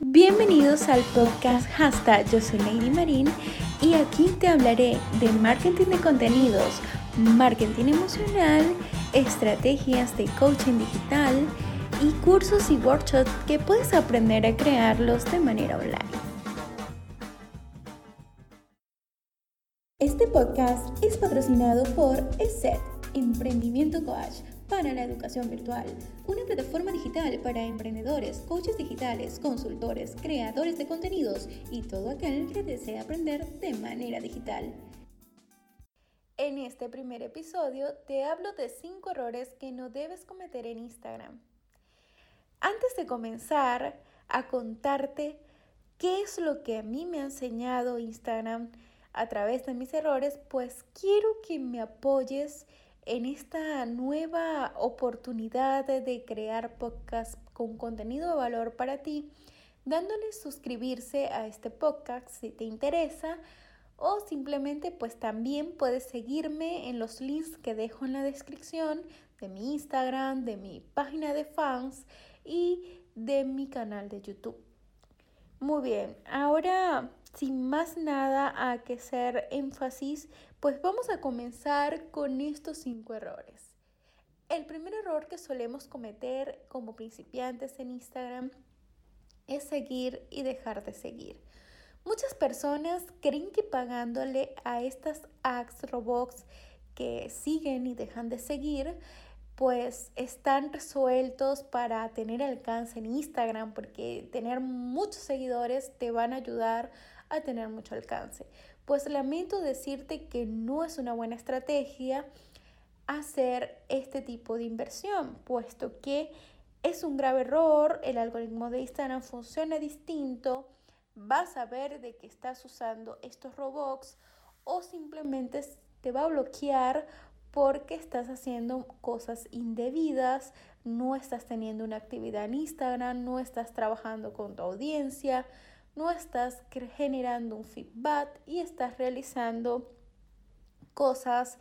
Bienvenidos al podcast Hashtag Yo soy Lady Marín y aquí te hablaré de marketing de contenidos, marketing emocional, estrategias de coaching digital y cursos y workshops que puedes aprender a crearlos de manera online. Este podcast es patrocinado por ESET, Emprendimiento Coach para la educación virtual, una plataforma digital para emprendedores, coaches digitales, consultores, creadores de contenidos y todo aquel que desea aprender de manera digital. En este primer episodio te hablo de 5 errores que no debes cometer en Instagram. Antes de comenzar a contarte qué es lo que a mí me ha enseñado Instagram a través de mis errores, pues quiero que me apoyes en esta nueva oportunidad de crear podcast con contenido de valor para ti, dándole suscribirse a este podcast si te interesa o simplemente pues también puedes seguirme en los links que dejo en la descripción de mi Instagram, de mi página de fans y de mi canal de YouTube. Muy bien, ahora sin más nada a que hacer énfasis, pues vamos a comenzar con estos cinco errores. El primer error que solemos cometer como principiantes en Instagram es seguir y dejar de seguir. Muchas personas creen que pagándole a estas ads robots que siguen y dejan de seguir, pues están resueltos para tener alcance en Instagram, porque tener muchos seguidores te van a ayudar a tener mucho alcance. Pues lamento decirte que no es una buena estrategia hacer este tipo de inversión, puesto que es un grave error, el algoritmo de Instagram funciona distinto, vas a ver de que estás usando estos robots o simplemente te va a bloquear porque estás haciendo cosas indebidas, no estás teniendo una actividad en Instagram, no estás trabajando con tu audiencia, no estás generando un feedback y estás realizando cosas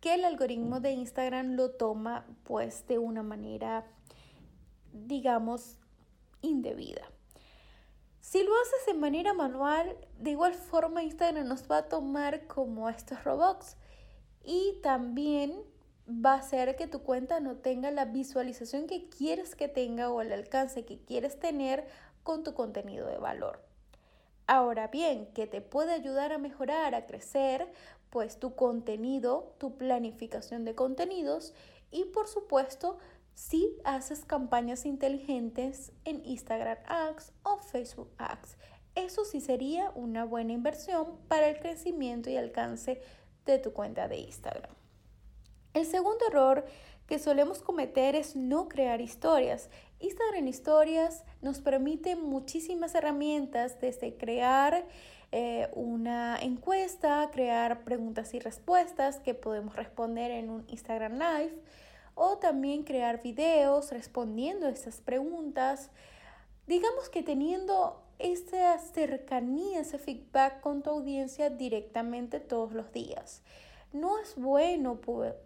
que el algoritmo de Instagram lo toma pues de una manera digamos indebida. Si lo haces de manera manual, de igual forma Instagram nos va a tomar como estos robots y también va a hacer que tu cuenta no tenga la visualización que quieres que tenga o el alcance que quieres tener con tu contenido de valor. Ahora bien, que te puede ayudar a mejorar, a crecer, pues tu contenido, tu planificación de contenidos y por supuesto si haces campañas inteligentes en Instagram Ads o Facebook Ads. Eso sí sería una buena inversión para el crecimiento y alcance de tu cuenta de Instagram. El segundo error que solemos cometer es no crear historias. Instagram Historias nos permite muchísimas herramientas desde crear eh, una encuesta, crear preguntas y respuestas que podemos responder en un Instagram Live o también crear videos respondiendo a estas preguntas. Digamos que teniendo esa cercanía, ese feedback con tu audiencia directamente todos los días. No es bueno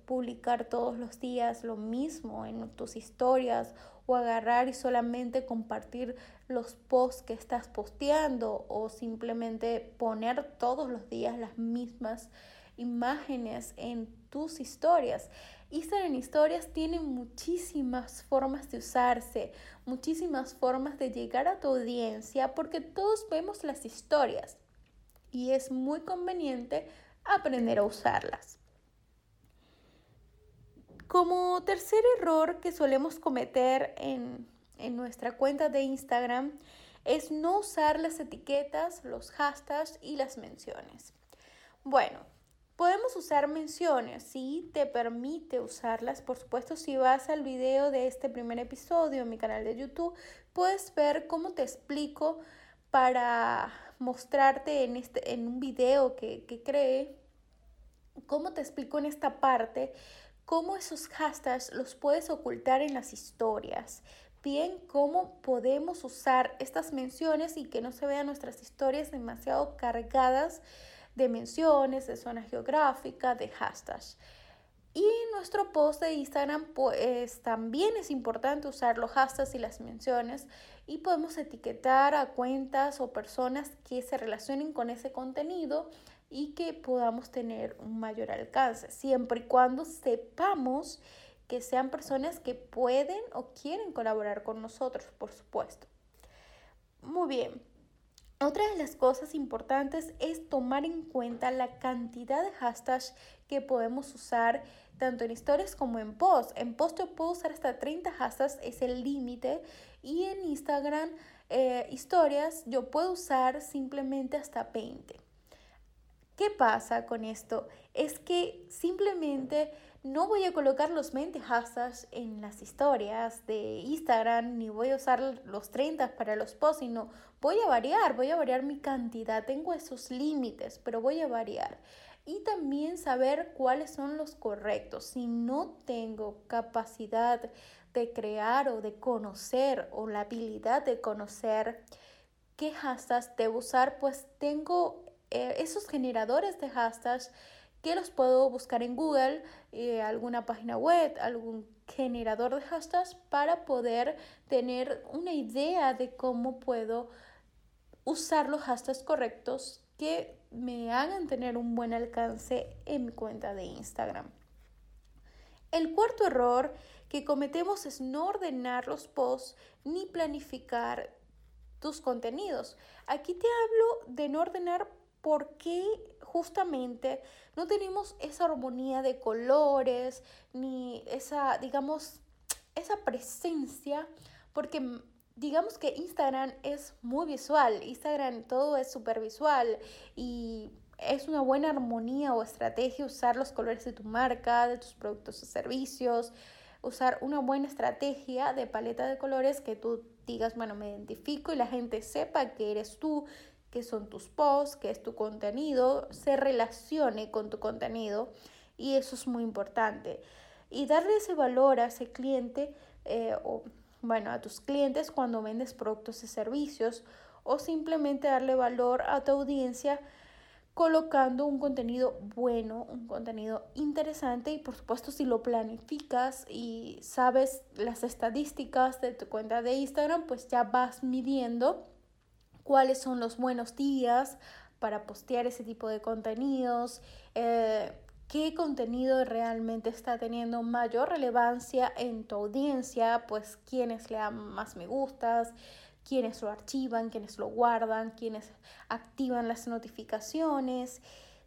publicar todos los días lo mismo en tus historias o agarrar y solamente compartir los posts que estás posteando o simplemente poner todos los días las mismas imágenes en tus historias. Instagram Historias tiene muchísimas formas de usarse, muchísimas formas de llegar a tu audiencia porque todos vemos las historias y es muy conveniente aprender a usarlas. Como tercer error que solemos cometer en, en nuestra cuenta de Instagram es no usar las etiquetas, los hashtags y las menciones. Bueno, podemos usar menciones, si te permite usarlas. Por supuesto, si vas al video de este primer episodio en mi canal de YouTube, puedes ver cómo te explico para mostrarte en, este, en un video que, que creé, cómo te explico en esta parte, cómo esos hashtags los puedes ocultar en las historias. Bien, cómo podemos usar estas menciones y que no se vean nuestras historias demasiado cargadas de menciones, de zona geográfica, de hashtags. Y en nuestro post de Instagram, pues también es importante usar los hashtags y las menciones y podemos etiquetar a cuentas o personas que se relacionen con ese contenido y que podamos tener un mayor alcance, siempre y cuando sepamos que sean personas que pueden o quieren colaborar con nosotros, por supuesto. Muy bien, otra de las cosas importantes es tomar en cuenta la cantidad de hashtags que podemos usar tanto en historias como en posts. En post yo puedo usar hasta 30 hashtags, es el límite. Y en Instagram, eh, historias, yo puedo usar simplemente hasta 20. ¿Qué pasa con esto? Es que simplemente no voy a colocar los 20 hashtags en las historias de Instagram, ni voy a usar los 30 para los posts, sino voy a variar, voy a variar mi cantidad. Tengo esos límites, pero voy a variar. Y también saber cuáles son los correctos. Si no tengo capacidad de crear o de conocer o la habilidad de conocer qué hashtags debo usar, pues tengo eh, esos generadores de hashtags que los puedo buscar en Google, eh, alguna página web, algún generador de hashtags para poder tener una idea de cómo puedo usar los hashtags correctos que me hagan tener un buen alcance en mi cuenta de Instagram. El cuarto error que cometemos es no ordenar los posts ni planificar tus contenidos. Aquí te hablo de no ordenar ¿Por qué justamente no tenemos esa armonía de colores ni esa, digamos, esa presencia? Porque digamos que Instagram es muy visual, Instagram todo es súper visual y es una buena armonía o estrategia usar los colores de tu marca, de tus productos o servicios, usar una buena estrategia de paleta de colores que tú digas, bueno, me identifico y la gente sepa que eres tú, que son tus posts, que es tu contenido, se relacione con tu contenido y eso es muy importante. Y darle ese valor a ese cliente eh, o, bueno, a tus clientes cuando vendes productos y servicios o simplemente darle valor a tu audiencia colocando un contenido bueno, un contenido interesante y por supuesto si lo planificas y sabes las estadísticas de tu cuenta de Instagram, pues ya vas midiendo cuáles son los buenos días para postear ese tipo de contenidos, eh, qué contenido realmente está teniendo mayor relevancia en tu audiencia, pues quiénes le dan más me gustas, quiénes lo archivan, quiénes lo guardan, quiénes activan las notificaciones.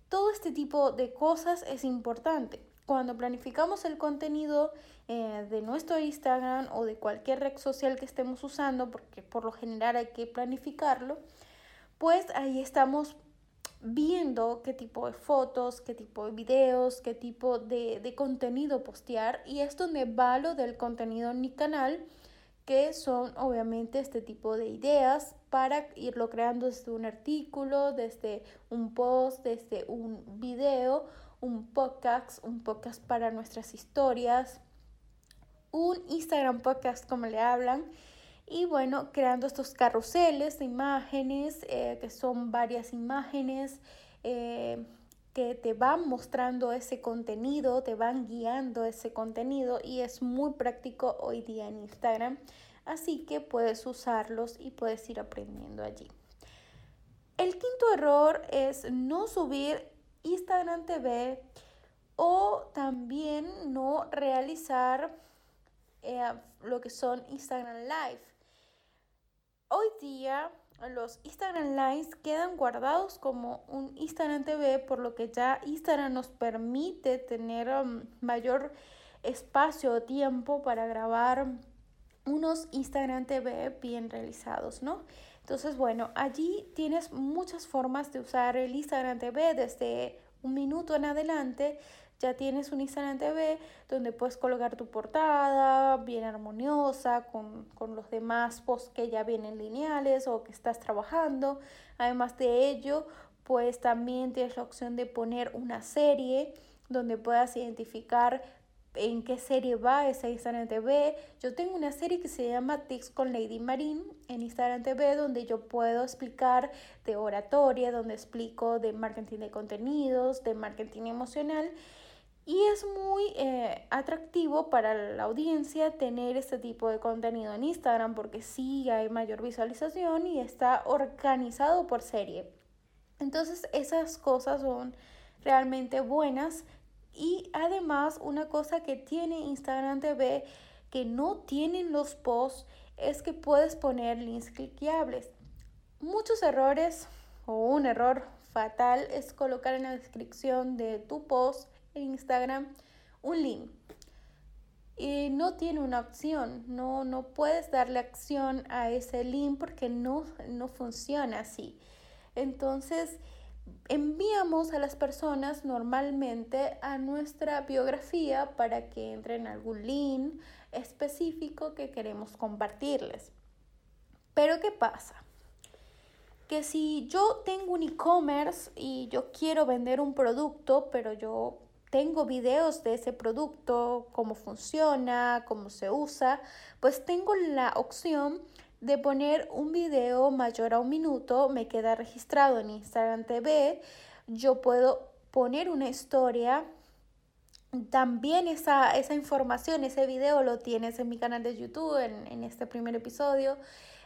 Todo este tipo de cosas es importante. Cuando planificamos el contenido eh, de nuestro Instagram o de cualquier red social que estemos usando, porque por lo general hay que planificarlo, pues ahí estamos viendo qué tipo de fotos, qué tipo de videos, qué tipo de, de contenido postear. Y es donde va lo del contenido en mi canal que son obviamente este tipo de ideas para irlo creando desde un artículo, desde un post, desde un video, un podcast, un podcast para nuestras historias, un Instagram podcast como le hablan. Y bueno, creando estos carruseles de imágenes, eh, que son varias imágenes eh, que te van mostrando ese contenido, te van guiando ese contenido y es muy práctico hoy día en Instagram. Así que puedes usarlos y puedes ir aprendiendo allí. El quinto error es no subir Instagram TV o también no realizar eh, lo que son Instagram Live. Hoy día los Instagram Lives quedan guardados como un Instagram TV, por lo que ya Instagram nos permite tener um, mayor espacio o tiempo para grabar unos Instagram TV bien realizados, ¿no? Entonces, bueno, allí tienes muchas formas de usar el Instagram TV desde un minuto en adelante. Ya tienes un Instagram TV donde puedes colocar tu portada bien armoniosa con, con los demás posts que ya vienen lineales o que estás trabajando. Además de ello, pues también tienes la opción de poner una serie donde puedas identificar en qué serie va esa Instagram TV. Yo tengo una serie que se llama Tics con Lady Marine en Instagram TV donde yo puedo explicar de oratoria, donde explico de marketing de contenidos, de marketing emocional Y es muy eh, atractivo para la audiencia tener este tipo de contenido en Instagram porque sí hay mayor visualización y está organizado por serie. Entonces esas cosas son realmente buenas y además una cosa que tiene Instagram TV que no tienen los posts es que puedes poner links cliqueables. Muchos errores o un error fatal es colocar en la descripción de tu post en Instagram un link. Y no tiene una opción, no, no puedes darle acción a ese link porque no, no funciona así. Entonces, enviamos a las personas normalmente a nuestra biografía para que entren algún link específico que queremos compartirles. Pero ¿qué pasa? Que si yo tengo un e-commerce y yo quiero vender un producto, pero yo tengo videos de ese producto, cómo funciona, cómo se usa, pues tengo la opción de poner un video mayor a un minuto, me queda registrado en Instagram TV, yo puedo poner una historia, también esa, esa información, ese video lo tienes en mi canal de YouTube, en, en este primer episodio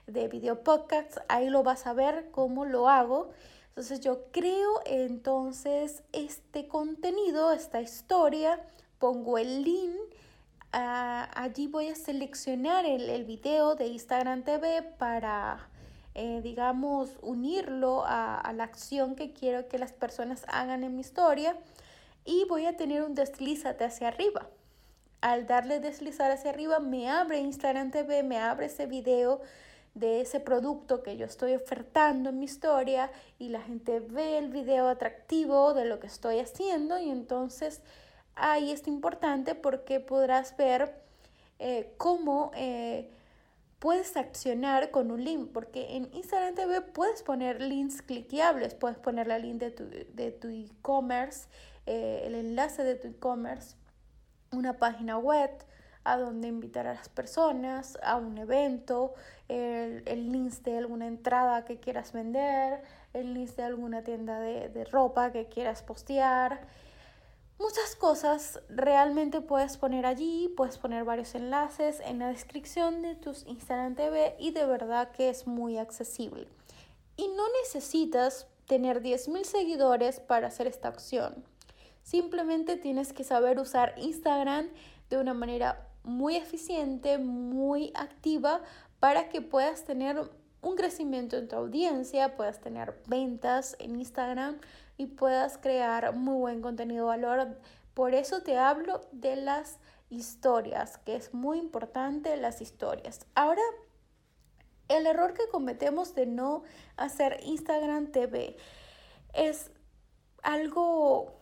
de Video Podcast, ahí lo vas a ver cómo lo hago. Entonces yo creo entonces este contenido, esta historia, pongo el link, ah, allí voy a seleccionar el, video de Instagram TV para, eh, digamos, unirlo a, a la acción que quiero que las personas hagan en mi historia y voy a tener un deslizate hacia arriba. Al darle deslizar hacia arriba me abre Instagram TV, me abre ese video de ese producto que yo estoy ofertando en mi historia y la gente ve el video atractivo de lo que estoy haciendo y entonces ahí es importante porque podrás ver eh, cómo eh, puedes accionar con un link porque en Instagram TV puedes poner links cliqueables, puedes poner la link de tu, de tu e-commerce, eh, el enlace de tu e-commerce, una página web, a dónde invitar a las personas, a un evento, el, el link de alguna entrada que quieras vender, el link de alguna tienda de, de ropa que quieras postear. Muchas cosas realmente puedes poner allí, puedes poner varios enlaces en la descripción de tus Instagram TV y de verdad que es muy accesible. Y no necesitas tener 10.000 seguidores para hacer esta acción. Simplemente tienes que saber usar Instagram de una manera muy eficiente, muy activa para que puedas tener un crecimiento en tu audiencia, puedas tener ventas en Instagram y puedas crear muy buen contenido valor. Por eso te hablo de las historias, que es muy importante las historias. Ahora, el error que cometemos de no hacer Instagram TV es algo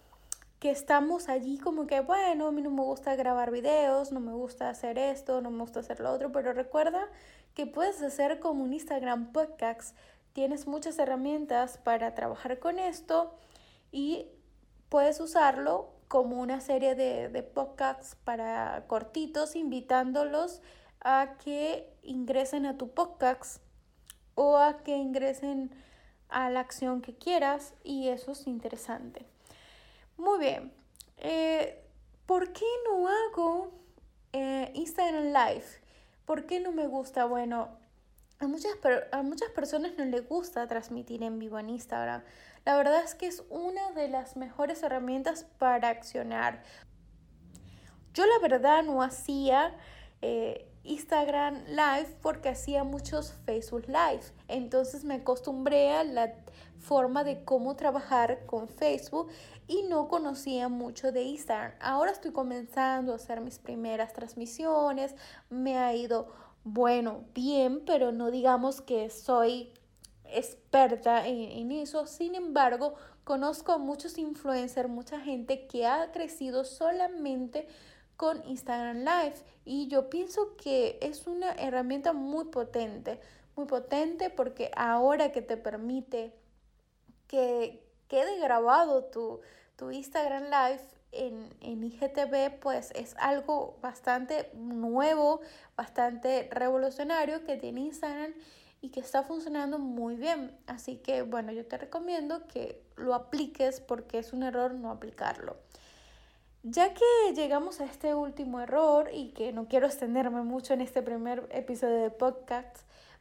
que estamos allí como que, bueno, a mí no me gusta grabar videos, no me gusta hacer esto, no me gusta hacer lo otro, pero recuerda que puedes hacer como un Instagram podcast, tienes muchas herramientas para trabajar con esto y puedes usarlo como una serie de, de podcasts para cortitos, invitándolos a que ingresen a tu podcast o a que ingresen a la acción que quieras y eso es interesante. Muy bien. Eh, ¿Por qué no hago eh, Instagram Live? ¿Por qué no me gusta? Bueno, a muchas, a muchas personas no les gusta transmitir en vivo en Instagram. La verdad es que es una de las mejores herramientas para accionar. Yo la verdad no hacía eh, Instagram Live porque hacía muchos Facebook Live. Entonces me acostumbré a la forma de cómo trabajar con Facebook y no conocía mucho de Instagram. Ahora estoy comenzando a hacer mis primeras transmisiones. Me ha ido, bueno, bien, pero no digamos que soy experta en, en eso. Sin embargo, conozco a muchos influencers, mucha gente que ha crecido solamente con Instagram Live y yo pienso que es una herramienta muy potente, muy potente porque ahora que te permite que quede grabado tu, tu Instagram Live en, en IGTV, pues es algo bastante nuevo, bastante revolucionario que tiene Instagram y que está funcionando muy bien. Así que bueno, yo te recomiendo que lo apliques porque es un error no aplicarlo. Ya que llegamos a este último error y que no quiero extenderme mucho en este primer episodio de podcast,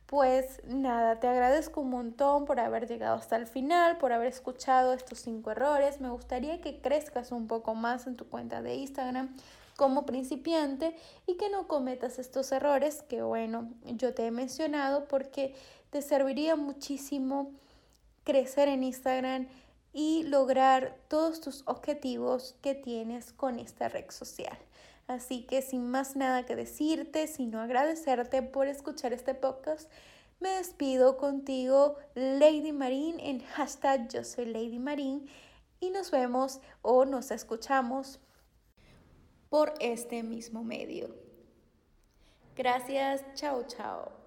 pues nada, te agradezco un montón por haber llegado hasta el final, por haber escuchado estos cinco errores. Me gustaría que crezcas un poco más en tu cuenta de Instagram como principiante y que no cometas estos errores que bueno, yo te he mencionado porque te serviría muchísimo crecer en Instagram y lograr todos tus objetivos que tienes con esta red social. Así que sin más nada que decirte, sino agradecerte por escuchar este podcast, me despido contigo, Lady Marine, en hashtag yo soy Lady Marine y nos vemos o nos escuchamos por este mismo medio. Gracias, chao, chao.